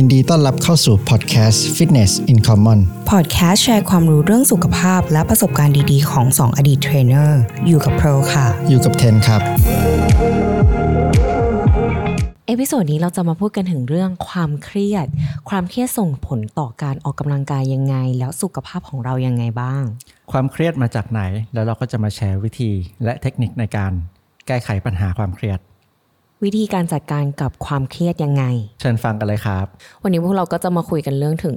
ยินดีต้อนรับเข้าสู่พอดแคสต์ Fitness in Common พอดแคสต์แชร์ความรู้เรื่องสุขภาพและประสบการณ์ดีๆ ของ 2 อดีตเทรนเนอร์ อยู่กับโปรค่ะ อยู่กับเทนครับ episode นี้เราจะมาพูดกันถึงเรื่องความเครียด ความเครียดส่งผลต่อการออกกำลังกายยังไง แล้วสุขภาพของเรายังไงบ้าง ความเครียดมาจากไหน แล้วเราก็จะมาแชร์วิธีและเทคนิคในการแก้ไขปัญหาความเครียด วิธีการจัดการกับความเครียดยังไง เชิญฟังกันเลยครับ วันนี้พวกเราก็จะมาคุยกันเรื่องถึง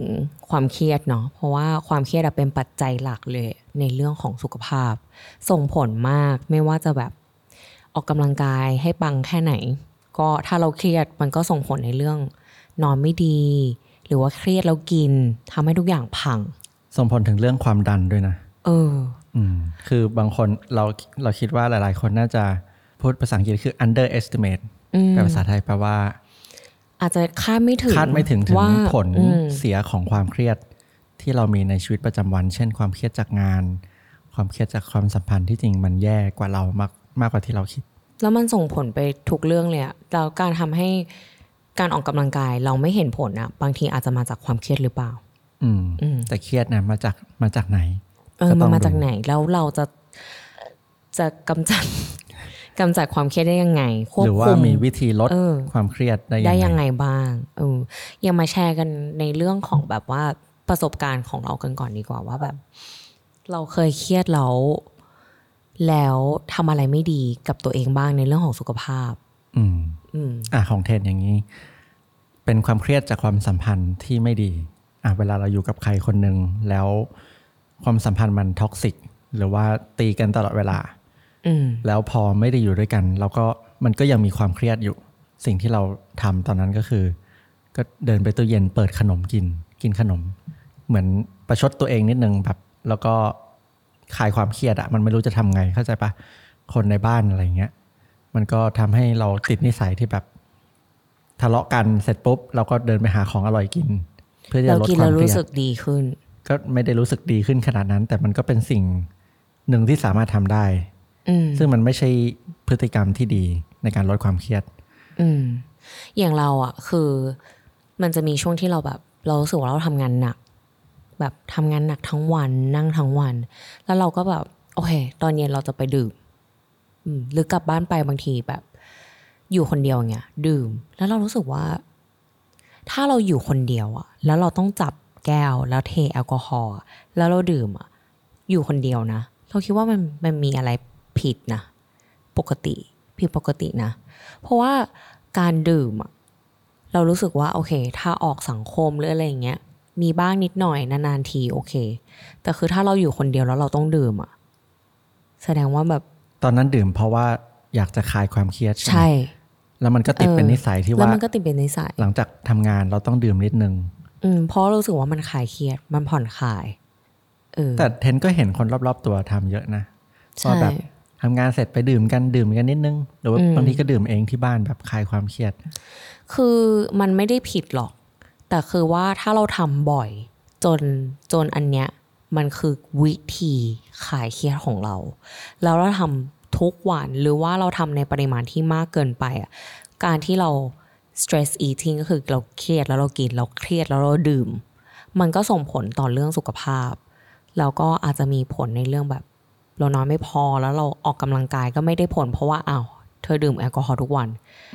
ความเครียดเนาะเพราะว่าความเครียดอะเป็นปัจจัยหลักเลยในเรื่องของสุขภาพ ส่งผลมากไม่ว่าจะแบบออกกำลังกายให้ปังแค่ไหน ก็ถ้าเราเครียดมันก็ส่งผลในเรื่อง นอนไม่ดี หรือว่าเครียดแล้วกินทำให้ทุกอย่างพัง ส่งผลถึงเรื่องความดันด้วยนะ เออ อืมคือบางคนเราเราคิดว่าหลาย ๆ คนน่าจะ พูดภาษาอังกฤษคือ underestimate อืมแปลภาษาไทยแปลว่า อาจจะคาดไม่ถึงคาดไม่ถึงถึงว่าผลอืมเสียของความเครียดที่เรามีในชีวิตประจำวัน เช่น ความเครียดจากงาน ความเครียดจากความสัมพันธ์ที่จริงมันแย่กว่าเรามากมากกว่าที่เราคิด แล้วมันส่งผลไปทุกเรื่องเลยอะแล้วการทำให้การออกกำลังกายเราไม่เห็นผลอะบางทีอาจจะมาจากความเครียดหรือเปล่า อืมอืมแต่เครียดนะมาจากมาจากไหนเออก็ต้มัอนงมาจากดูไหนแล้วเราจะจะกำจัด กำจัดความเครียดได้ยังไงควบหรือว่าคุมมีวิธีลดเออความเครียดได้ได้ยัยังงไงไงบ้างเออยังมาแชร์กันในเรื่องของแบบว่าประสบการณ์ของเรากันก่อนดีกว่าว่าแบบ เราเคยเครียดแล้วแล้วทำอะไรไม่ดีกับตัวเองบ้างในเรื่องของสุขภาพ อืม อืมอะของเทนอย่างนี้ เป็นความเครียดจากความสัมพันธ์ที่ไม่ดี อะเวลาเราอยู่กับใครคนหนึ่งแล้วความสัมพันธ์มันท็อกซิก หรือว่าตีกันตลอดเวลาอืม แล้วพอไม่ได้อยู่ด้วยกันเราก็มันก็ยังมีความเครียดอยู่ สิ่งที่เราทำตอนนั้นก็คือ ก็เดินไปตู้เย็นเปิดขนมกินกินขนม เหมือนประชดตัวเองนิดนึงแบบ แล้วก็คลายความเครียดอะมันไม่รู้จะทำไงเข้าใจปะคนในบ้านอะไรเงี้ย มันก็ทำให้เราติดนิสัยที่แบบทะเลาะกันเสร็จปุ๊บเราก็เดินไปหาของอร่อยกิน เพื่อที่เราจะลดกินควาแล้มวเครีรู้ยดสึกดีขึ้น ก็ไม่ได้รู้สึกดีขึ้นขนาดนั้น แต่มันก็เป็นสิ่งหนึ่งที่สามารถทำได้อืม ซึ่งมันไม่ใช่พฤติกรรมที่ดีในการลดความเครียด อืม อย่างเราอะ คือมันจะมีช่วงที่เราแบบ เรารู้สึกว่าเราทำงานหนัก แบบทำงานหนักทั้งวันนั่งทั้งวัน แล้วเราก็แบบ โอเค ตอนเย็นเราจะไปดื่มอืมหรือกลับบ้านไปบางทีแบบ อยู่คนเดียวเงี้ยดื่ม แล้วเรารู้สึกว่า ถ้าเราอยู่คนเดียวอะแล้วเราต้องจับแก้วแล้วเทแอลกอฮอล์อะแล้วเราดื่มอะอยู่คนเดียวนะเราคิดว่ามันมันมีอะไร ผิดนะ ปกติผิดปกตินะ เพราะว่าการดื่มอะเรารู้สึกว่าโอเค ถ้าออกสังคมหรืออะไรอย่างเงี้ยมีบ้างนิดหน่อยนานๆทีโอเค แต่คือถ้าเราอยู่คนเดียวแล้วเราต้องดื่มอะแสดงว่าแบบ ตอนนั้นดื่มเพราะว่าอยากจะคลายความเครียดใช่ไหมใช่ แล้วมันก็ติดเออเป็นนิสัยที่แล้วว่ามันก็ติดเป็นนิสัย หลังจากทำงานเราต้องดื่มนิดนึง อืมเพราะรู้สึกว่ามันคลายเครียด มันผ่อนคลาย เออ แต่เทนก็เห็นคนรอบๆตัวทำเยอะนะใช่ว่าแบบ ทำงานเสร็จไปดื่มกันดื่มกันนิดนึงหรือว่าอืมบางทีก็ดื่มเองที่บ้านแบบคลายความเครียด คือมันไม่ได้ผิดหรอก แต่คือว่าถ้าเราทำบ่อย จนจนอันเนี้ยมันคือวิธีขายเครียดของเรา แล้วเราทำทุกวันหรือว่าเราทำในปริมาณที่มากเกินไปอะการที่เรา stress eating ก็คือเราเครียดแล้วเรากินเราเครียดแล้วเราดื่ม มันก็ส่งผลต่อเรื่องสุขภาพ แล้วก็อาจจะมีผลในเรื่องแบบ เรานอนไม่พอแล้วเราออกกำลังกายก็ไม่ได้ผล เพราะว่าอ้าวเธอดื่มแอลกอฮอล์ทุกวัน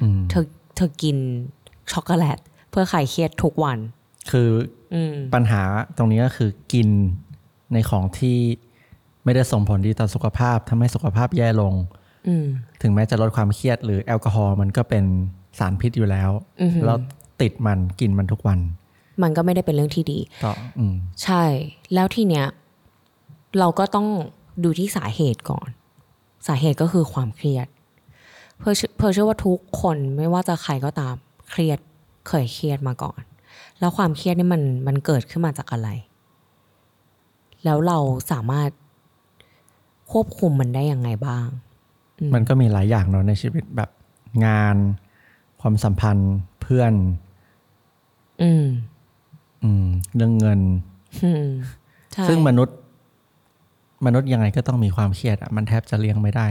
อืมเธอเธอกินช็อกโกแลตเพื่อคลายเครียดทุกวัน คืออืมปัญหาตรงนี้ก็คือกินในของที่ไม่ได้ส่งผลดีต่อสุขภาพทำให้สุขภาพแย่ลงอืมถึงแม้จะลดความเครียดหรือแอลกอฮอล์มันก็เป็นสารพิษอยู่แล้วอือหือแล้วติดมันกินมันทุกวัน มันก็ไม่ได้เป็นเรื่องที่ดีก็อืมใช่ แล้วทีเนี้ย เราก็ต้อง ดูที่สาเหตุก่อน สาเหตุก็คือความเครียด เพื่อเชื่อเพื่อเชื่อว่าทุกคนไม่ว่าจะใครก็ตามเครียดเคยเครียดมาก่อน แล้วความเครียดนี่มันมันเกิดขึ้นมาจากอะไร แล้วเราสามารถควบคุมมันได้ยังไงบ้าง มันก็มีหลายอย่างเนาะในชีวิตแบบงาน ความสัมพันธ์เพื่อน อืม อืม เรื่องเงินอืมใช่ซึ่งมนุษย์ มนุษย์ยังไงก็ต้องมีความเครียดอะมันแทบจะเลี่ยงไม่ได้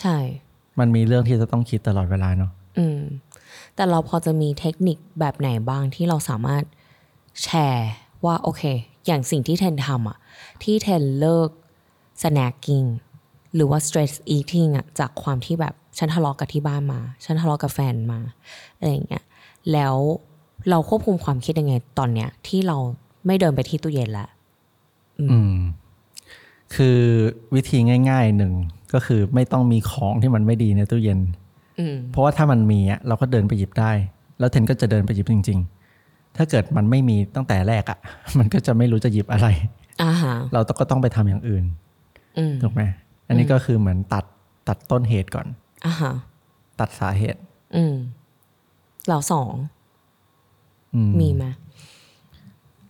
ใช่ มันมีเรื่องที่จะต้องคิดตลอดเวลาเนาะอืม แต่เราพอจะมีเทคนิคแบบไหนบ้างที่เราสามารถแชร์ว่าโอเค อย่างสิ่งที่เทนทำอะที่เทนเลิก snacking หรือว่า stress eating อะจากความที่แบบฉันทะเลาะกับที่บ้านมา ฉันทะเลาะกับแฟนมาอะไรอย่างเงี้ยแล้วเราควบคุมความคิดยังไงตอนเนี้ย ที่เราไม่เดินไปที่ตู้เย็นละอืม คือวิธีง่ายๆหนึ่งก็คือไม่ต้องมีของที่มันไม่ดีในตู้เย็นอืมเพราะว่าถ้ามันมีอะเราก็เดินไปหยิบได้ แล้วเทนก็จะเดินไปหยิบจริง ๆ ถ้าเกิดมันไม่มีตั้งแต่แรกอะมันก็จะไม่รู้จะหยิบอะไรอ่าฮะเราก็ต้องไปทำอย่างอื่นอืมถูกไหมอันนี้ก็คือเหมือนตัดตัดต้นเหตุก่อนอ่าฮะตัดสาเหตุ อืมเราสองอืมมีไหม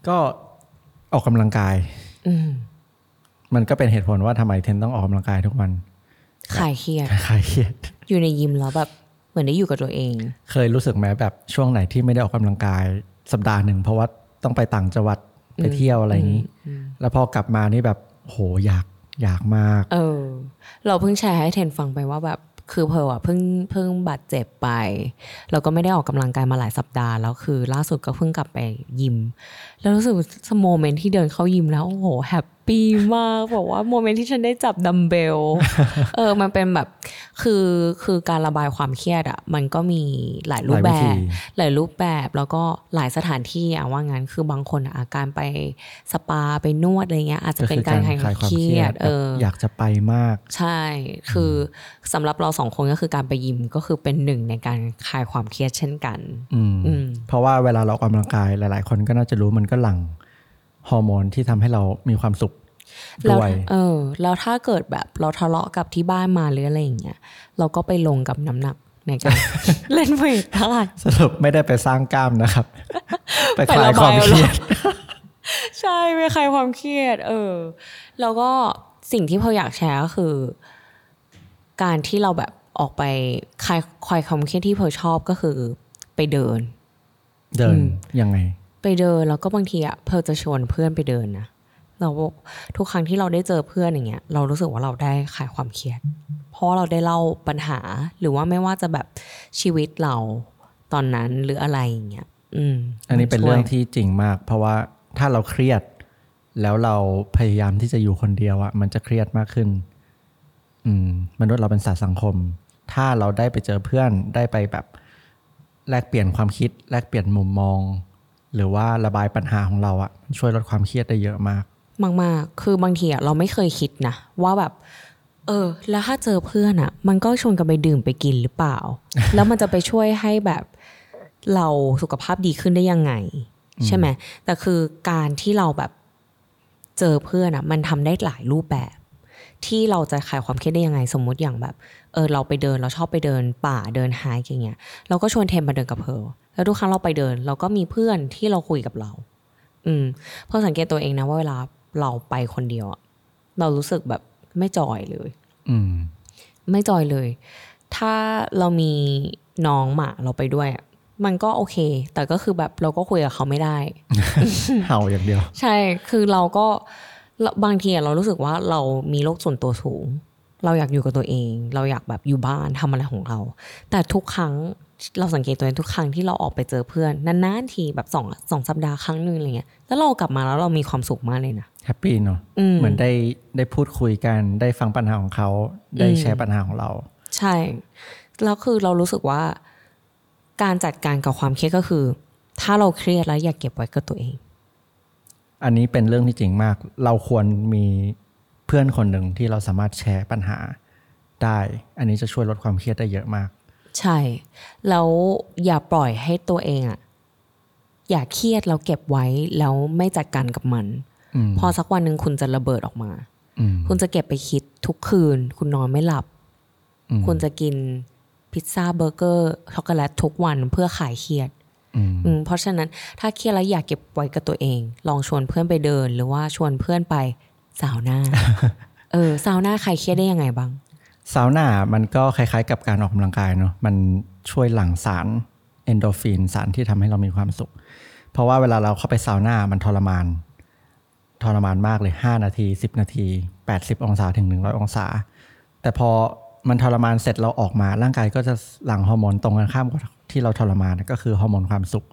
ก็ออกกำลังกาย อื มมันก็เป็นเหตุผลว่าทำไมเทนต้องออกกำลังกายทุกวันคลายเครียดคลายเครียด อยู่ในยิมแล้วแบบเหมือนได้อยู่กับตัวเอง เคยรู้สึกไหมแบบช่วงไหนที่ไม่ได้ออกกำลังกายสัปดาห์หนึ่งเพราะว่าต้องไปต่างจังหวัดไปเที่ยวอะไรอย่างนี้ แล้วพอกลับมานี่แบบโหอยากอยากมาก เออ เราเพิ่งแชร์ให้เทนฟังไปว่าแบบคือเพออะเพิ่งเพิ่งบาดเจ็บไปเราก็ไม่ได้ออกกำลังกายมาหลายสัปดาห์แล้วคือ ล่าสุดก็เพิ่งกลับไปยิมแล้วรู้สึก moment ที่เดินเข้ายิมแล้วโอ้โห happy มากบอกว่า moment ที่ฉันได้จับดัมเบลเออมันเป็นแบบคือคือการระบายความเครียดอะมันก็มีหลายรูปแบบหลายวิธีหลายรูปแบบแล้วก็หลายสถานที่อะว่างั้นคือบางคนอะอาการไปสปาไปนวดอะไรเงี้ยอาจจะก็เป็นคือการการคลายคลายความเครีเครียยดดเอออยากจะไปมาก ใช่ คือสำหรับเราสองคนก็คือการไปยิมก็คือเป็นหนึ่งในการคลายความเครียดเช่นกัน อืมอืมเพราะว่าเวลาเราออกกำลังกายหลาย ๆ คนก็น่าจะรู้มันก็หลั่งฮอร์โมนที่ทำให้เรามีความสุขแล้วด้วยเออ แล้วถ้าเกิดแบบเราทะเลาะกับที่บ้านมาหรืออะไรอย่างเงี้ยเราก็ไปลงกับน้ำหนักในการเล่นเวทได้สรุปไม่ได้ไปสร้างกล้ามนะครับ ไปไปคลายระควาบายมเครียดใช่ไปคลายความเครียด เออ แล้วก็สิ่งที่พออยากแชร์ก็คือ การที่เราแบบออกไปคลายคลายความเครียดที่เพอชอบก็คือไปเดิน เดินยังไง ไปเดินแล้วก็บางทีอะเพอจะชวนเพื่อนไปเดินนะเราทุกครั้งที่เราได้เจอเพื่อนอย่างเงี้ย เรารู้สึกว่าเราได้คลายความเครียด เพราะว่าเราได้เล่าปัญหา หรือว่าไม่ว่าจะแบบชีวิตเราตอนนั้นหรืออะไรอย่างเงี้ยอืม อันนี้เป็นช่วยเรื่องที่จริงมาก เพราะว่าถ้าเราเครียด แล้วเราพยายามที่จะอยู่คนเดียวอะมันจะเครียดมากขึ้น อืม มนุษย์เราเป็นสัตว์สังคม ถ้าเราได้ไปเจอเพื่อนได้ไปแบบ แลกเปลี่ยนความคิด แลกเปลี่ยนมุมมอง หรือว่าระบายปัญหาของเราอะมันช่วยลดความเครียดได้เยอะมาก มากๆคือบางทีอะเราไม่เคยคิดนะ ว่าแบบ เออ แล้วถ้าเจอเพื่อนอะมันก็ชวนกันไปดื่มไปกินหรือเปล่า แล้วมันจะไปช่วยให้แบบเราสุขภาพดีขึ้นได้ยังไง ใช่ไหมแต่คือการที่เราแบบเจอเพื่อนอะมันทำได้หลายรูปแบบ ที่เราจะขายความเครียดได้ยังไง สมมุติอย่างแบบ เออเราไปเดินเราชอบไปเดินป่าเดินไฮค์อย่างเงี้ยเราก็ชวนเทมมาเดินกับเพร์ลแล้วทุกครั้งเราไปเดิน เราก็มีเพื่อนที่เราคุยกับเรา อืมเพราะสังเกตตัวเองนะว่าเวลาเราไปคนเดียวอะเรารู้สึกแบบไม่จอยเลย อืม ไม่จอยเลย ถ้าเรามีน้องหมาเราไปด้วยอะมันก็โอเค แต่ก็คือแบบเราก็คุยกับเขาไม่ได้ เห่าอย่างเดียว ใช่ คือเราก็เราบางทีอะเรารู้สึกว่าเรามีโลกส่วนตัวสูง เราอยากอยู่กับตัวเอง เราอยากแบบอยู่บ้านทำอะไรของเรา แต่ทุกครั้งเราสังเกตตัวเองทุกครั้งที่เราออกไปเจอเพื่อนนานๆทีแบบสองสองสัปดาห์ครั้งหนึ่งอะไรเงี้ยแล้วเรากลับมาแล้วเรามีความสุขมากเลยนะแฮปปี้เนาะอืมเหมือนได้ได้พูดคุยกันได้ฟังปัญหาของเขาได้อืมแชร์ปัญหาของเรา ใช่แล้วคือเรารู้สึกว่า การจัดการกับความเครียดก็คือ ถ้าเราเครียดแล้วอย่าเก็บไว้กับตัวเอง อันนี้เป็นเรื่องที่จริงมาก เราควรมี เพื่อนคนหนึ่งที่เราสามารถแชร์ปัญหาได้ อันนี้จะช่วยลดความเครียดได้เยอะมาก ใช่ แล้วอย่าปล่อยให้ตัวเองอะอย่าเครียดแล้วเก็บไว้แล้วไม่จัดการกับมันอืมพอสักวันหนึ่งคุณจะระเบิดออกมาอืมคุณจะเก็บไปคิดทุกคืน คุณนอนไม่หลับอืมคุณจะกินพิซซ่าเบอร์เกอร์ช็อกโกแลตทุกวันเพื่อคลายเครียดอืมอืมเพราะฉะนั้นถ้าเครียดแล้วอย่าเก็บไว้กับตัวเอง ลองชวนเพื่อนไปเดิน หรือว่าชวนเพื่อนไป สาวหน้า เออสาวหน้าใครเครียดได้ยังไงบ้างซาวน่ามันก็คล้ายๆ กับการออกกำลังกายเนาะมันช่วยหลั่งสารเอนโดรฟินสารที่ทำให้เรามีความสุข เพราะว่าเวลาเราเข้าไปซาวน่ามันทรมาน ทรมานมากเลย 5 นาที 10 นาที 80 องศาถึง 100 องศา แต่พอมันทรมานเสร็จเราออกมาร่างกายก็จะหลั่งฮอร์โมนตรงกันข้ามกับที่เราทรมานก็คือฮอร์โมนความสุข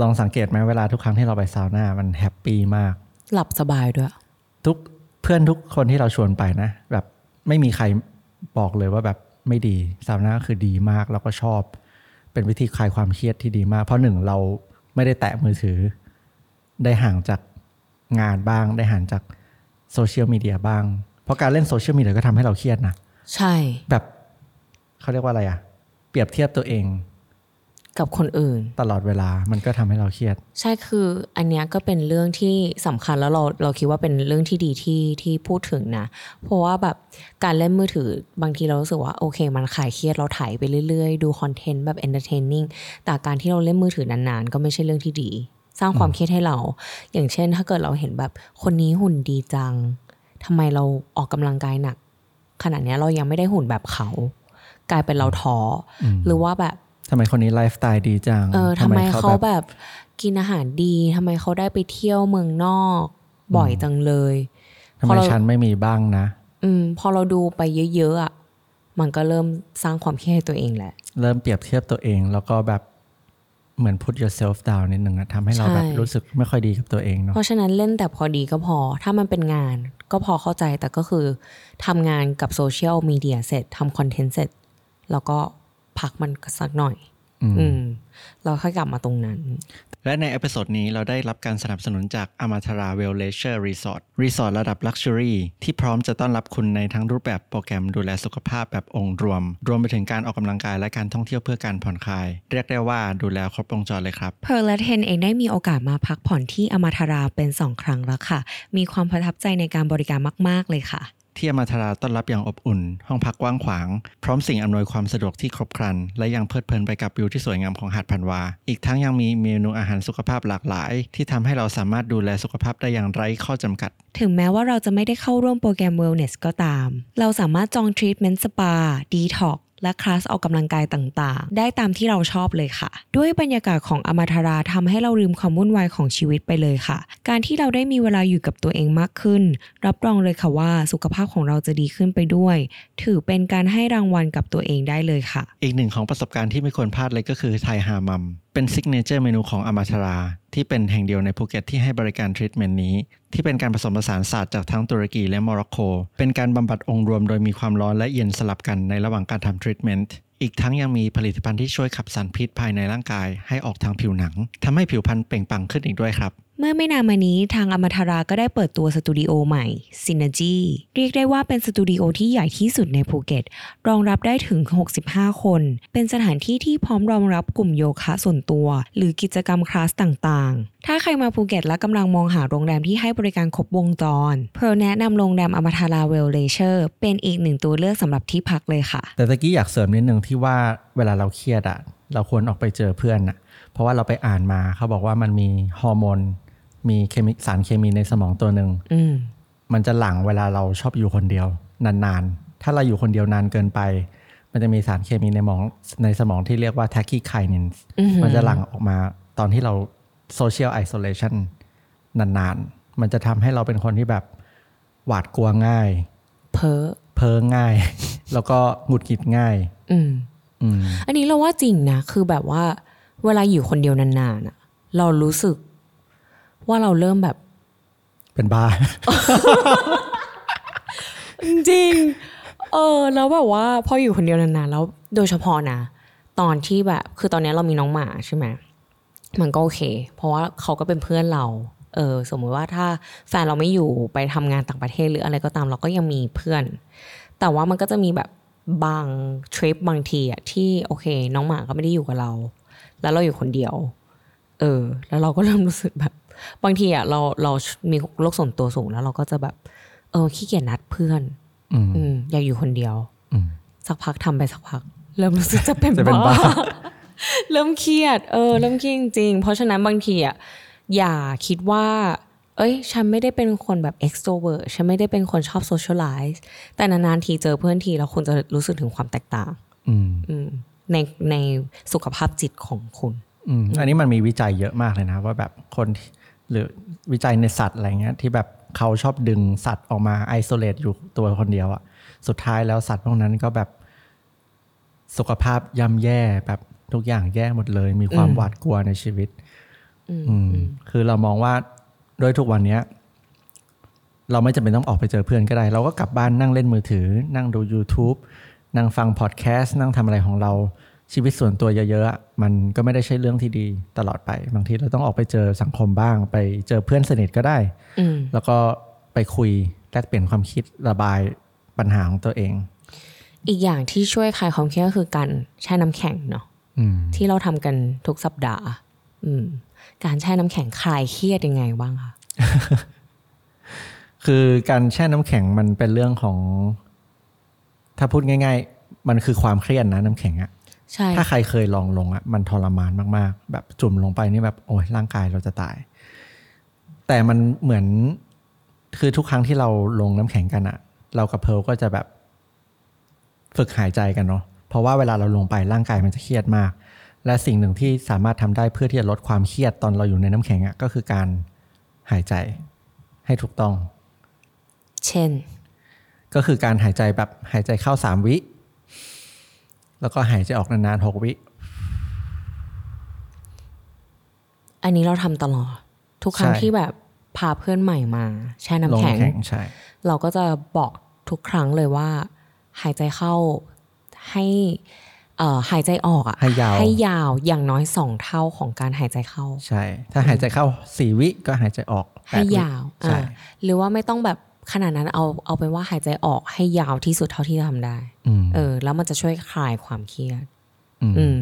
ลองสังเกตไหมเวลาทุกครั้งที่เราไปซาวน่ามัน happy มาก หลับสบายด้วย ทุกเพื่อนทุกคนที่เราชวนไปนะ แบบไม่มีใครบอกเลยว่าแบบไม่ดีซาวน่าคือดีมากแล้วก็ชอบ เป็นวิธีคลายความเครียดที่ดีมาก เพราะหนึ่งเราไม่ได้แตะมือถือ ได้ห่างจากงานบ้าง ได้ห่างจากโซเชียลมีเดียบ้าง เพราะการเล่นโซเชียลมีเดียก็ทำให้เราเครียดนะ ใช่ แบบเขาเรียกว่าอะไรอะเปรียบเทียบตัวเอง กับคนอื่น ตลอดเวลามันก็ทำให้เราเครียด ใช่คืออันเนี้ยก็เป็นเรื่องที่สำคัญแล้วเราเราคิดว่าเป็นเรื่องที่ดีที่ที่พูดถึงนะ เพราะว่าแบบการเล่นมือถือบางทีเรารู้สึกว่าโอเค มันขายเครียดเราถ่ายไปเรื่อยๆ ดูคอนเทนต์แบบ entertaining แต่การที่เราเล่นมือถือนานๆ ก็ไม่ใช่เรื่องที่ดี สร้างความเครียดให้เรา อย่างเช่น ถ้าเกิดเราเห็นแบบคนนี้หุ่นดีจังทำไมเราออกกำลังกายหนักขนาดเนี้ยเรายังไม่ได้หุ่นแบบเขา กลายเป็นเราท้ออหรือว่าแบบ ทำไมคนนี้ไลฟ์สไตล์ดีจังเออทำไมเขาแบบแบบกินอาหารดีทำไมเขาได้ไปเที่ยวเมืองนอก บ่อยจังเลยทำพอไมเราฉันไม่มีบ้างนะ อืม พอเราดูไปเยอะๆอะมันก็เริ่มสร้างความเครียดให้ตัวเองแหละ เริ่มเปรียบเทียบตัวเองแล้วก็แบบเหมือน put yourself down นิดนึงอะทำให้เราแบบใช่รู้สึกไม่ค่อยดีกับตัวเองเนาะเพราะฉะนั้นเล่นแต่พอดีก็พอ ถ้ามันเป็นงาน ก็พอเข้าใจแต่ก็คือทำงานกับโซเชียลมีเดียเสร็จทำ content เสร็จ แล้วก็ พักมันสักหน่อย อืมเราค่อยกลับมาตรงนั้น และใน episode นี้เราได้รับการสนับสนุนจาก Amatara Well Leisure Resort รีสอร์ทระดับ Luxury ที่พร้อมจะต้อนรับคุณในทั้งรูปแบบโปรแกรมดูแลสุขภาพแบบองค์รวม รวมไปถึงการออกกำลังกายและการท่องเที่ยวเพื่อการผ่อนคลาย เรียกได้ว่าดูแลครบวงจรเลยครับเพร์ลและเทนเองได้มีโอกาสมาพักผ่อนที่อมาทาราเป็น 2 ครั้งแล้วค่ะ มีความประทับใจในการบริการมาก ๆ เลยค่ะ ที่อมาทราต้อนรับอย่างอบอุ่น ห้องพักกว้างขวาง พร้อมสิ่งอำนวยความสะดวกที่ครบครัน และยังเพลิดเพลินไปกับวิวที่สวยงามของหาดพันวา อีกทั้งยังมีเมนูอาหารสุขภาพหลากหลาย ที่ทำให้เราสามารถดูแลสุขภาพได้อย่างไร้ข้อจำกัด ถึงแม้ว่าเราจะไม่ได้เข้าร่วมโปรแกรม Wellness ก็ตาม เราสามารถจองทรีทเมนต์สปาดีท็อกซ์ และคลาสออกกำลังกายต่างๆ ได้ตามที่เราชอบเลยค่ะ ด้วยบรรยากาศของอมาทาราทำให้เราลืมความวุ่นวายของชีวิตไปเลยค่ะ การที่เราได้มีเวลาอยู่กับตัวเองมากขึ้น รับรองเลยค่ะว่าสุขภาพของเราจะดีขึ้นไปด้วย ถือเป็นการให้รางวัลกับตัวเองได้เลยค่ะ อีกหนึ่งของประสบการณ์ที่ไม่ควรพลาดเลยก็คือไทยฮามัมเป็น signature เมนูของอมาทาราที่เป็นแห่งเดียวในภูเก็ตที่ให้บริการทรีทเมนต์นี้ ที่เป็นการผสมผสานศาสตร์จากทั้งตุรกีและโมร็อกโก เป็นการบำบัดองค์รวมโดยมีความร้อนและเย็นสลับกันในระหว่างการทำทรีทเมนต์อีกทั้งยังมีผลิตภัณฑ์ที่ช่วยขับสารพิษภายในร่างกายให้ออกทางผิวหนังทำให้ผิวพรรณเปล่งปลั่งขึ้นอีกด้วยครับ เมื่อไม่นานมานี้ทางอมาทาราก็ได้เปิดตัวสตูดิโอใหม่ Synergy เรียกได้ว่าเป็นสตูดิโอที่ใหญ่ที่สุดในภูเก็ต รองรับได้ถึง 65 คน เป็นสถานที่ที่พร้อมรองรับกลุ่มโยคะส่วนตัว หรือกิจกรรมคลาสต่างๆ ถ้าใครมาภูเก็ตและกำลังมองหาโรงแรมที่ให้บริการครบวงจร เพร์ลแนะนำโรงแรมอมาทารา Welleisure เป็นอีกหนึ่งตัวเลือกสำหรับที่พักเลยค่ะ แต่ตะกี้อยากเสริมนิดนึงที่ว่าเวลาเราเครียดอะเราควรออกไปเจอเพื่อนอะเพราะว่าเราไปอ่านมาเขาบอกว่ามันมีฮอร์โมน มีเคมีสารเคมีในสมองตัวหนึ่งอืมมันจะหลั่งเวลาเราชอบอยู่คนเดียวนานๆ ถ้าเราอยู่คนเดียวนานเกินไป มันจะมีสารเคมีในหมองในสมองที่เรียกว่า tachykinins มันจะหลั่งออกมาตอนที่เรา social isolation นานๆ มันจะทำให้เราเป็นคนที่แบบหวาดกลัวง่าย เพ้อเพ้อง่าย แล้วก็หงุดหงิดง่าย อืมอืมอันนี้เราว่าจริงนะ คือแบบว่า เวลาอยู่คนเดียวนานๆอะเรารู้สึก ว่าเราเริ่มแบบ เป็นบ้า จริงเออ แล้วแบบว่าพออยู่คนเดียวนานๆแล้วโดยเฉพาะนะ ตอนที่แบบ คือตอนนี้เรามีน้องหมาใช่ไหมมันก็โอเค เพราะว่าเขาก็เป็นเพื่อนเราเออสมมุติว่าถ้าแฟนเราไม่อยู่ไปทำงานต่างประเทศหรืออะไรก็ตามเราก็ยังมีเพื่อน แต่ว่ามันก็จะมีแบบบางทริปบางทีอะที่โอเค น้องหมาก็ไม่ได้อยู่กับเรา แล้วเราอยู่คนเดียว เออ แล้วเราก็เริ่มรู้สึกแบบ บางทีอะเราเรามีโรคส่วนตัวสูงแล้ว เราก็จะแบบ เออขี้เกียจนัดเพื่อน อืมอืมอยากอยู่คนเดียวอืมสักพักทำไปสักพัก เริ่มรู้สึกจะเป็นจะเป็นบ้าเริ่มเครียด เออ เริ่มเครียดจริงๆเพราะฉะนั้นบางทีอะอย่าคิดว่า เอ้ย ฉันไม่ได้เป็นคนแบบ extrovert ฉันไม่ได้เป็นคนชอบ socialize แต่นานๆทีเจอเพื่อนทีแล้วคุณจะรู้สึกถึงความแตกต่างอืมอืมในในสุขภาพจิตของคุณอืมอันนี้มันมีวิจัยเยอะมากเลยนะ ว่าแบบคนที่ หรือวิจัยในสัตว์อะไรเงี้ยที่แบบเขาชอบดึงสัตว์ออกมาไอโซเลตอยู่ตัวคนเดียวอะสุดท้ายแล้วสัตว์พวกนั้นก็แบบสุขภาพย่ำแย่แบบทุกอย่างแย่หมดเลย มีความอืมหวาดกลัวในชีวิต อืมอืมคือเรามองว่าโดยทุกวันเนี้ย เราไม่จำเป็นต้องออกไปเจอเพื่อนก็ได้ เราก็กลับบ้านนั่งเล่นมือถือ นั่งดู YouTube นั่งฟังพอดแคสต์นั่งทำอะไรของเรา ชีวิตส่วนตัวเยอะๆอะมันก็ไม่ได้ใช่เรื่องที่ดีตลอดไป บางทีเราต้องออกไปเจอสังคมบ้าง ไปเจอเพื่อนสนิทก็ได้อืมแล้วก็ไปคุยแลกเปลี่ยนความคิดระบายปัญหาของตัวเอง อีกอย่างที่ช่วยคลายความเครียดก็คือการแช่น้ำแข็งเนาะอืมที่เราทำกันทุกสัปดาห์ อืมการแช่น้ำแข็งคลายเครียดยังไงบ้างคะคือการแช่น้ำแข็งมันเป็นเรื่องของ ถ้าพูดง่าย ๆ มันคือความเครียดนะน้ำแข็งอะใช่ ถ้าใครเคยลองลงอะมันทรมานมากๆ แบบจุ่มลงไปนี่แบบโอ้ยร่างกายเราจะตาย แต่มันเหมือนคือทุกครั้งที่เราลงน้ำแข็งกันอะเรากับเพร์ลก็จะแบบฝึกหายใจกันเนาะเพราะว่าเวลาเราลงไปร่างกายมันจะเครียดมาก และสิ่งหนึ่งที่สามารถทำได้เพื่อที่จะลดความเครียดตอนเราอยู่ในน้ำแข็งอะก็คือการหายใจให้ถูกต้อง เช่น ก็คือการหายใจแบบหายใจเข้าสามวิ แล้วก็หายใจออกนานๆหกวิ อันนี้เราทำตลอด ทุกครั้งใช่ที่แบบพาเพื่อนใหม่มาแช่ลน้ำงแข็งแข็งใช่เราก็จะบอกทุกครั้งเลยว่า หายใจเข้าให้เอ่อหายใจออกอะให้ยาวให้ยาวอย่างน้อยสองเท่าของการหายใจเข้า ใช่ ถ้าหายใจเข้าสี่วิก็หายใจออกแปให้ดวิยาวใช่อ่าหรือว่าไม่ต้องแบบ ขนาดนั้นเอาเอาเป็นว่าหายใจออกให้ยาวที่สุดเท่าที่จะทำได้อืมเออ แล้วมันจะช่วยคลายความเครียด อืมอืม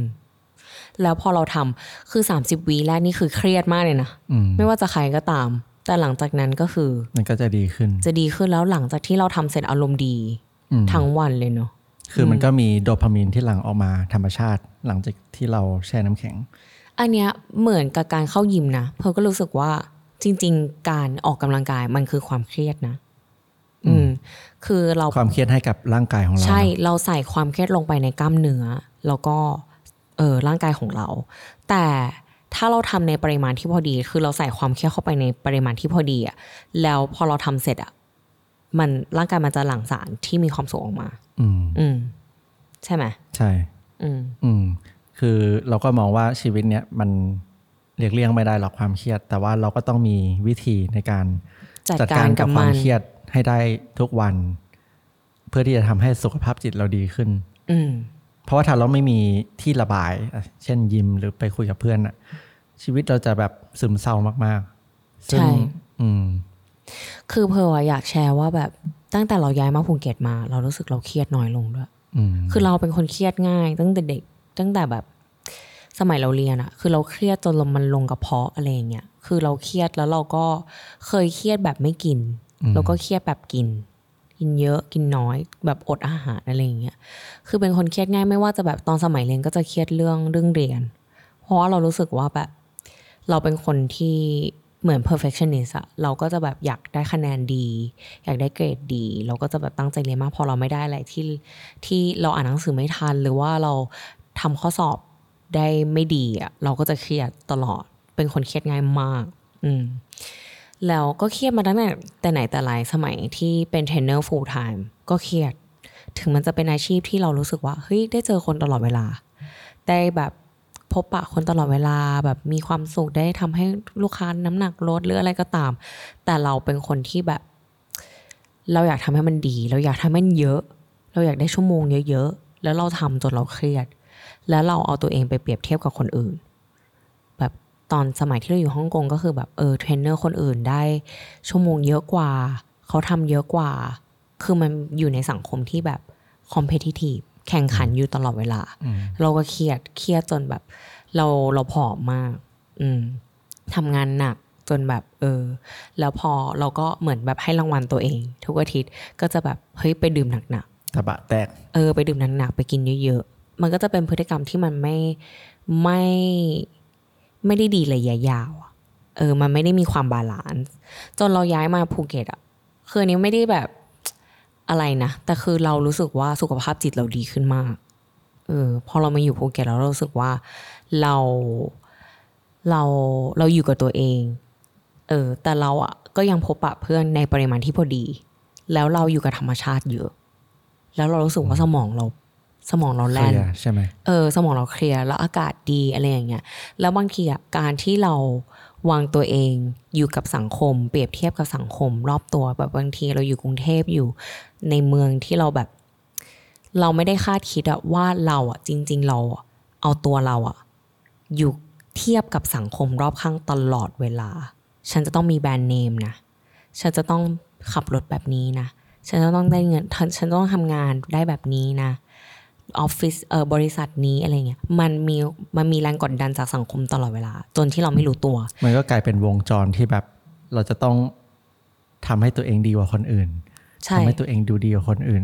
แล้วพอเราทำคือ30วีแรกนี่คือเครียดมากเลยนะอืมไม่ว่าจะใครก็ตาม แต่หลังจากนั้นก็คือ มันก็จะดีขึ้น จะดีขึ้นแล้วหลังจากที่เราทำเสร็จอารมณ์ดีอืมทั้งวันเลยเนาะคือมันก็มีโดพามีนที่หลั่งออกมาธรรมชาติ หลังจากที่เราแช่น้ำแข็ง อันเนี้ยเหมือนกับการเข้ายิมนะเพอก็รู้สึกว่าจริง ๆ การออกกำลังกายมันคือความเครียดนะ อืมคือเราความเครียดให้กับร่างกายของเรา ใช่เนอะเราใส่ความเครียดลงไปในกล้ามเนื้อ แล้วก็เออร่างกายของเรา แต่ถ้าเราทำในปริมาณที่พอดี คือเราใส่ความเครียดเข้าไปในปริมาณที่พอดีอะแล้วพอเราทำเสร็จอะมันร่างกายมันจะหลั่งสารที่มีความสุขออกมา อืม อืม ใช่ไหมใช่ อืม อืม คือเราก็มองว่าชีวิตเนี้ยมันเรียกเลี่ยงไม่ได้หรอกความเครียด แต่ว่าเราก็ต้องมีวิธีในการจัดการกับความัมนเครียด ให้ได้ทุกวัน เพื่อที่จะทำให้สุขภาพจิตเราดีขึ้น อืมเพราะว่าถ้าเราไม่มีที่ระบายอะเช่นยิมหรือไปคุยกับเพื่อนอะชีวิตเราจะแบบซึมเศร้ามากๆซึ่งใช่อืม คือเพออยากแชร์ว่าแบบตั้งแต่เราย้ายมาภูเก็ตมา เรารู้สึกเราเครียดน้อยลงด้วยอืมคือเราเป็นคนเครียดง่าย ตั้งแต่เด็ก ตั้งแต่แบบสมัยเราเรียนอะคือเราเครียดจนลมมันลงกระเพาะอะไรอย่างเงี้ยคือเราเครียดแล้วเราก็เคยเครียดแบบไม่กิน แล้วก็เครียดแบบกิน กินเยอะกินน้อยแบบอดอาหารอะไรอย่างเงี้ยคือเป็นคนเครียดง่ายไม่ว่าจะแบบตอนสมัยเรียนก็จะเครียดเรื่องเรื่องเรียน เพราะว่าเรารู้สึกว่าแบบ เราเป็นคนที่เหมือน perfectionist อะเราก็จะแบบอยากได้คะแนนดี อยากได้เกรดดี เราก็จะแบบตั้งใจเรียนมากพอเราไม่ได้อะไรที่ที่เราอ่านหนังสือไม่ทัน หรือว่าเราทำข้อสอบได้ไม่ดีอะเราก็จะเครียดตลอด เป็นคนเครียดง่ายมาก อืม แล้วก็เครียดมาตั้งแต่แต่ไหนแต่ไรสมัยที่เป็นเทรนเนอร์ full time ก็เครียด ถึงมันจะเป็นอาชีพที่เรารู้สึกว่าเฮ้ยได้เจอคนตลอดเวลา ได้แบบพบปะคนตลอดเวลาแบบมีความสุขได้ทำให้ลูกค้าน้ำหนักลดหรืออะไรก็ตาม แต่เราเป็นคนที่แบบ เราอยากทำให้มันดี เราอยากทำให้มันเยอะ เราอยากได้ชั่วโมงเยอะๆแล้วเราทำจนเราเครียด แล้วเราเอาตัวเองไปเปรียบเทียบกับคนอื่น ตอนสมัยที่เราอยู่ฮ่องกงก็คือแบบเออเทรนเนอร์คนอื่นได้ชั่วโมงเยอะกว่า เขาทำเยอะกว่า คือมันอยู่ในสังคมที่แบบ competitive แข่งขันอยู่ตลอดเวลา เราก็เครียดเครียดจนแบบ เราเราผอมมาก อืมทำงานหนักจนแบบเออ แล้วพอเราก็เหมือนแบบให้รางวัลตัวเอง ทุกอาทิตย์ก็จะแบบเฮ้ยไปดื่มหนักๆตะบะแตกเออไปดื่มหนักๆไปกินเยอะๆมันก็จะเป็นพฤติกรรมที่มันไม่ไม่ ไม่ได้ดีระยะยาวเออ มันไม่ได้มีความ balance จนเราย้ายมาภูเก็ตอะคืออันนี้ไม่ได้แบบอะไรนะแต่คือเรารู้สึกว่าสุขภาพจิตเราดีขึ้นมากเออพอเรามาอยู่ภูเก็ตแล้วเรารู้สึกว่าเราเราเราอยู่กับตัวเอง เออ แต่เราอะก็ยังพบปะเพื่อนในปริมาณที่พอดี แล้วเราอยู่กับธรรมชาติเยอะ แล้วเรารู้สึกว่าสมองเรา สมองเราเคแล่นลียร์ใช่ไหมเออสมองเราเคลียร์แล้วอากาศดีอะไรอย่างเงี้ยแล้วบางทีอะการที่เราวางตัวเองอยู่กับสังคม เปรียบเทียบกับสังคม รอบตัวแบบบางทีเราอยู่กรุงเทพอยู่ในเมืองที่เราแบบ เราไม่ได้คาดคิดอะว่าเราอะจริง ๆ เราอะเอาตัวเราอะอยู่เทียบกับสังคมรอบข้างตลอดเวลา ฉันจะต้องมีแบรนด์เนมนะ ฉันจะต้องขับรถแบบนี้นะ ฉันจะต้องได้เงิน ฉันต้องทำงานได้แบบนี้นะ ออฟฟิศเออบริษัทนี้อะไรเงี้ยมันมีมันมีแรงกดดันจากสังคมตลอดเวลา จนที่เราไม่รู้ตัว มันก็กลายเป็นวงจรที่แบบเราจะต้องทำให้ตัวเองดีกว่าคนอื่นใช่ทำให้ตัวเองดูดีกว่าคนอื่น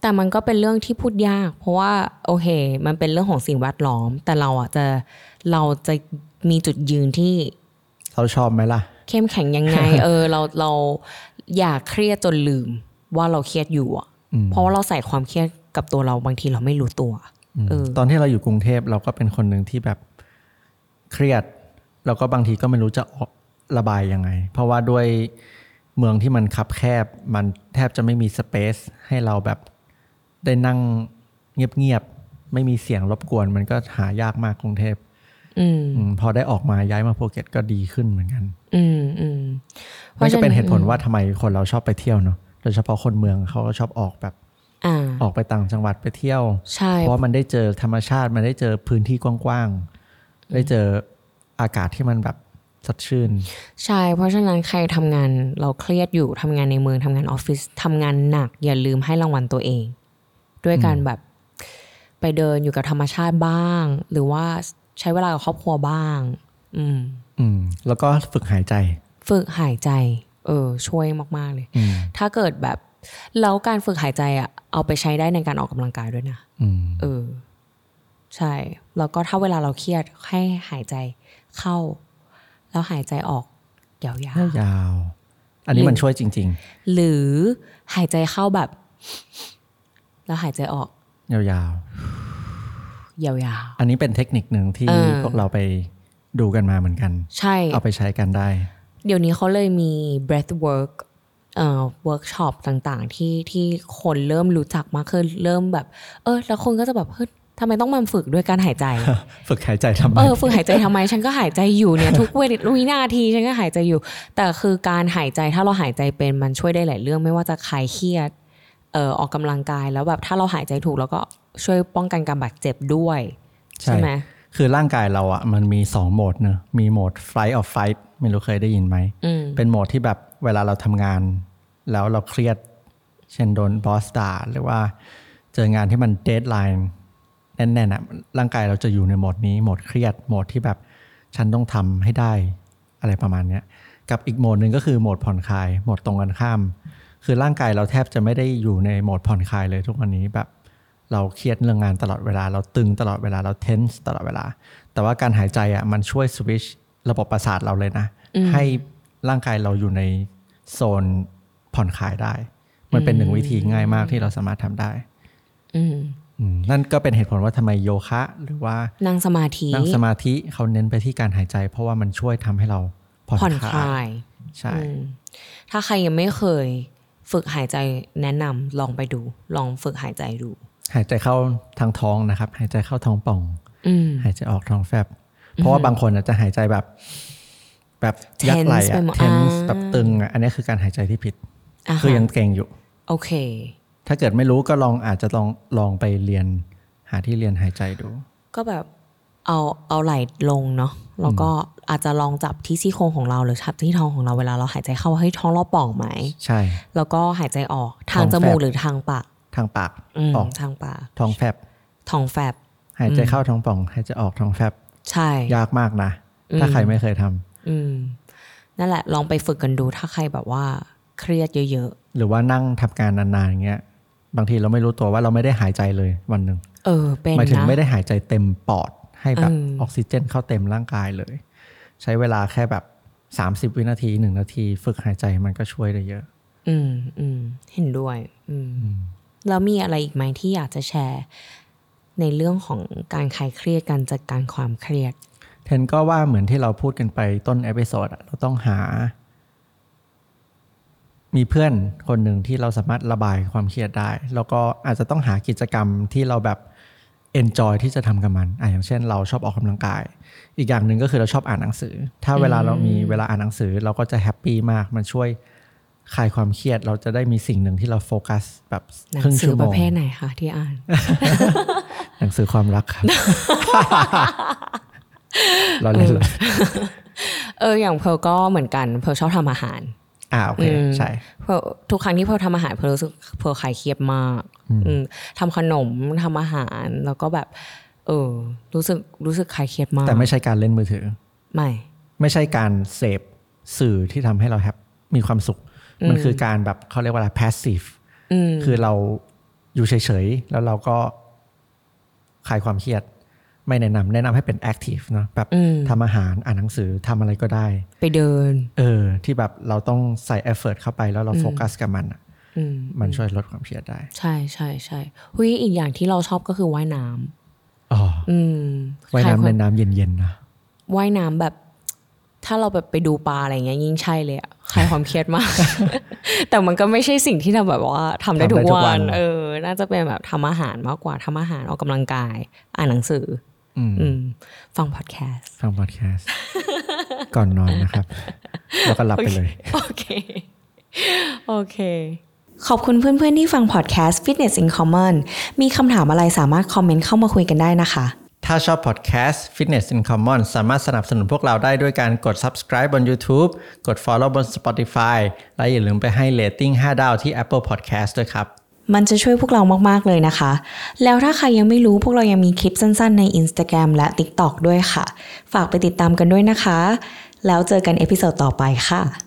แต่มันก็เป็นเรื่องที่พูดยาก เพราะว่าโอเค มันเป็นเรื่องของสิ่งแวดล้อม แต่เราอะจะเราจะมีจุดยืนที่ เราชอบไหมล่ะ เข้มแข็งยังไง เออ เราเราอย่าเครียดจนลืม ว่าเราเครียดอยู่อะอืมเพราะว่าเราใส่ความเครียด กับตัวเราบางทีเราไม่รู้ตัวเออตอนที่เราอยู่กรุงเทพเราก็เป็นคนหนึ่งที่แบบเครียด แล้วก็บางทีก็ไม่รู้จะออกระบายยังไง เพราะว่าด้วยเมืองที่มันคับแคบ มันแทบจะไม่มีสเปซให้เราแบบได้นั่งเงียบๆไม่มีเสียงรบกวน มันก็หายากมากกรุงเทพอืมอมพอได้ออกมาย้ายมาภูเก็ตก็ดีขึ้นเหมือนกัน อืมอืมนั่นก็เป็นเหตุผลว่าทำไมคนเราชอบไปเที่ยวเนาะโดยเฉพาะคนเมืองเขาก็ชอบออกแบบ อ่าออกไปต่างจังหวัดไปเที่ยวใช่เพราะว่ามันได้เจอธรรมชาติ มันได้เจอพื้นที่กว้างๆ ได้เจออากาศที่มันแบบสดชื่น ใช่ เพราะฉะนั้นใครทำงานเราเครียดอยู่ทำงานในเมืองทำงานออฟฟิศทำงานหนัก อย่าลืมให้รางวัลตัวเอง ด้วยการแบบไปเดินอยู่กับธรรมชาติบ้าง หรือว่าใช้เวลากับครอบครัวบ้าง อืม อืม แล้วก็ฝึกหายใจ ฝึกหายใจ เออ ช่วยมาก ๆ เลยอืมถ้าเกิดแบบ แล้วการฝึกหายใจอะเอาไปใช้ได้ในการออกกำลังกายด้วยนะอืมเออ ใช่ แล้วก็ถ้าเวลาเราเครียดให้หายใจเข้า แล้วหายใจออกยาวๆยาวๆอันนี้มันช่วยจริงหรือหายใจเข้าแบบ แล้วหายใจออกๆยาวยาวๆอันนี้เป็นเทคนิคหนึ่งที่เออพวกเราไปดูกันมาเหมือนกันๆใช่ เอาไปใช้กันได้ เดี๋ยวนี้เขาเลยมี breath work เอ่อ workshop ต่างๆ ที่ที่คนเริ่มรู้จักมากขึ้นเริ่มแบบ เออ แล้วคนก็จะแบบเฮ้ยทำไมต้องมาฝึกด้วยการหายใจ ฝึกหายใจทำไมเออฝึกหายใจทำไม ฉันก็หายใจอยู่เนี่ย ทุกเวลวินาทีฉันก็หายใจอยู่ แต่คือการหายใจถ้าเราหายใจเป็นมันช่วยได้หลายเรื่อง ไม่ว่าจะคลายเครียดเอ่อออกกำลังกายแล้วแบบถ้าเราหายใจถูกแล้วก็ช่วยป้องกันการบาดเจ็บด้วย ใช่ใช่ไหมคือร่างกายเราอะมันมีสองโหมดเนอะมีโหมด flight or fight ไม่รู้เคยได้ยินไหมอืมเป็นโหมดที่แบบ เวลาเราทำงาน แล้วเราเครียด เช่นโดน boss ด่าหรือว่าเจองานที่มัน deadline แน่นๆอะร่างกายเราจะอยู่ในโหมดนี้โหมดเครียดโหมดที่แบบฉันต้องทำให้ได้อะไรประมาณเนี้ยกับอีกโหมดหนึ่งก็คือโหมดผ่อนคลายโหมดตรงกันข้าม คือร่างกายเราแทบจะไม่ได้อยู่ในโหมดผ่อนคลายเลยทุกวันนี้แบบเราเครียดเรื่องงานตลอดเวลา เราตึงตลอดเวลาเราเทนส์ตลอดเวลา แต่ว่าการหายใจอะมันช่วยสวิชระบบประสาทเราเลยนะ ให้ร่างกายเราอยู่ใน โซนผ่อนคลายได้ มันเป็นหนึ่งวิธีง่ายมากที่เราสามารถทำได้ อืมอืมนั่นก็เป็นเหตุผลว่าทำไมโยคะ หรือว่านั่งสมาธินั่งสมาธิเขาเน้นไปที่การหายใจ เพราะว่ามันช่วยทำให้เราผ่อนผ่อนคคลาลายยใช่อืมถ้าใครยังไม่เคยฝึกหายใจแนะนำลองไปดู ลองฝึกหายใจดู หายใจเข้าทางท้องนะครับ หายใจเข้าท้องป่องอืมหายใจออกท้องแฟบ เพราะว่าบางคนอาจจะหายใจแบบ แบบยักไหล Tense ไปอะหมดเทนส์อ่าแบบตึงอะอันนี้คือการหายใจที่ผิดอะคือฮะยังเก่งอยู่ โอเค ถ้าเกิดไม่รู้ก็ลองอาจจะลองลองไปเรียนหาที่เรียนหายใจดู ก็แบบเอาเอาไหล่ลงเนาะแล้วก็อาจจะลองจับที่ซี่โครงของเราหรือจับที่ท้องของเราเวลาเราหายใจเข้าให้ท้องเราป่องไหมใช่ แล้วก็หายใจออกทางท้องจมูกแฟบหรือทางปากทางปากอืมออกทางปากท้องแฟบท้องแฟบหายใจเข้าท้องป่องหายใจออกท้องแฟบใช่ ยากมากนะ ถ้าใครไม่เคยทำ อืม นั่นแหละ ลองไปฝึกกันดูถ้าใครแบบว่า เครียดเยอะหรือว่านั่งทำการนานๆอย่างเงี้ย บางทีเราไม่รู้ตัวว่าเราไม่ได้หายใจเลยวันหนึ่งๆเออ เป็นหมายถึงนะไม่ได้หายใจเต็มปอด ให้แบบอืมออกซิเจนเข้าเต็มร่างกายเลย ใช้เวลาแค่แบบ 30 วินาทีหนึ่งนาที ฝึกหายใจมันก็ช่วยได้เยอะ อืมอืมเห็นด้วย อืมแล้วมีอะไรอีกไหมที่อยากจะแชร์ ในเรื่องของการคลายเครียดการจัดการความเครียด เทนก็ว่าเหมือนที่เราพูดกันไปต้น episode อะเราต้องหา มีเพื่อนคนหนึ่งที่เราสามารถระบายความเครียดได้ แล้วก็อาจจะต้องหากิจกรรมที่เราแบบ enjoy ที่จะทำกับมันอะอย่างเช่น เราชอบออกกำลังกาย อีกอย่างหนึ่งก็คือเราชอบอ่านหนังสือ ถ้าเวลาเรามีเวลาอ่านหนังสือ เราก็จะ happy มาก มันช่วยคลายความเครียด เราจะได้มีสิ่งหนึ่งที่เราโฟกัสแบบครึ่งชั่วโมง หนังสือประเภทไหนคะที่อ่าน หนังสือความรักครับ เราเล่นเลยเอออย่างเพลก็เหมือนกันเพลชอบทำอาหารอ่าโอเคอืมใช่เพลทุกครั้งที่เพลทำอาหารเพลรู้สึกเพลคลายเครียดมากอืมทำขนมทำอาหารแล้วก็แบบ เออ รู้สึกรู้สึกคลายเครียดมาก แต่ไม่ใช่การเล่นมือถือ ไม่ ไม่ใช่การเสพสื่อที่ทำให้เราแฮปมีความสุข มันคือการแบบเขาเรียกว่าอะไร passive อืมคือเราอยู่เฉยๆ แล้วเราก็คลายความเครียด ไม่แนะนำแนะนำให้เป็น active เนอะแบบอืมทำอาหารอ่านหนังสือทำอะไรก็ได้ ไปเดิน เออ ที่แบบเราต้องใส่ effort เข้าไปแล้วเราโฟกัสกับมันอะอืมมันช่วยลดความเครียดได้ ใช่ใช่ใช่หุยอีกอย่างที่เราชอบก็คือว่ายน้ำอ๋ออืมว่ายคลน้ำควในมน้ำเย็นๆนะว่ายน้ำแบบ ถ้าเราแบบไปดูปลาอะไรเงี้ยยิ่งใช่เลยอะคลายความเครียดมาก แต่มันก็ไม่ใช่สิ่งที่เราแบบว่าทำได้ทุกทำได้ทุกวัวันนเออ น่าจะเป็นแบบทำอาหารมากกว่าทำอาหารออกกำลังกาย อ่านหนังสืออืมอืม ฟังพอดแคสต์ฟังพอดแคสต์ก่อนนอนนะครับ แล้วก็หลับไปเลย โอเค โอเค ขอบคุณเพื่อนๆที่ฟังพอดแคสต์ Fitness in Common มีคำถามอะไรสามารถคอมเมนต์เข้ามาคุยกันได้นะคะ ถ้าชอบพอดแคสต์ Fitness in Common สามารถสนับสนุนพวกเราได้ด้วยการกด subscribe บน YouTube กด follow บน Spotify และอย่าลืมไปให้ rating 5 ดาวที่ Apple Podcast ด้วยครับ มันจะช่วยพวกเรามาก ๆ เลยนะคะ แล้วถ้าใครยังไม่รู้พวกเรายังมีคลิปสั้น ๆ ใน Instagram และ TikTok ด้วยค่ะ ฝากไปติดตามกันด้วยนะคะ แล้วเจอกันเอพิโซดต่อไปค่ะ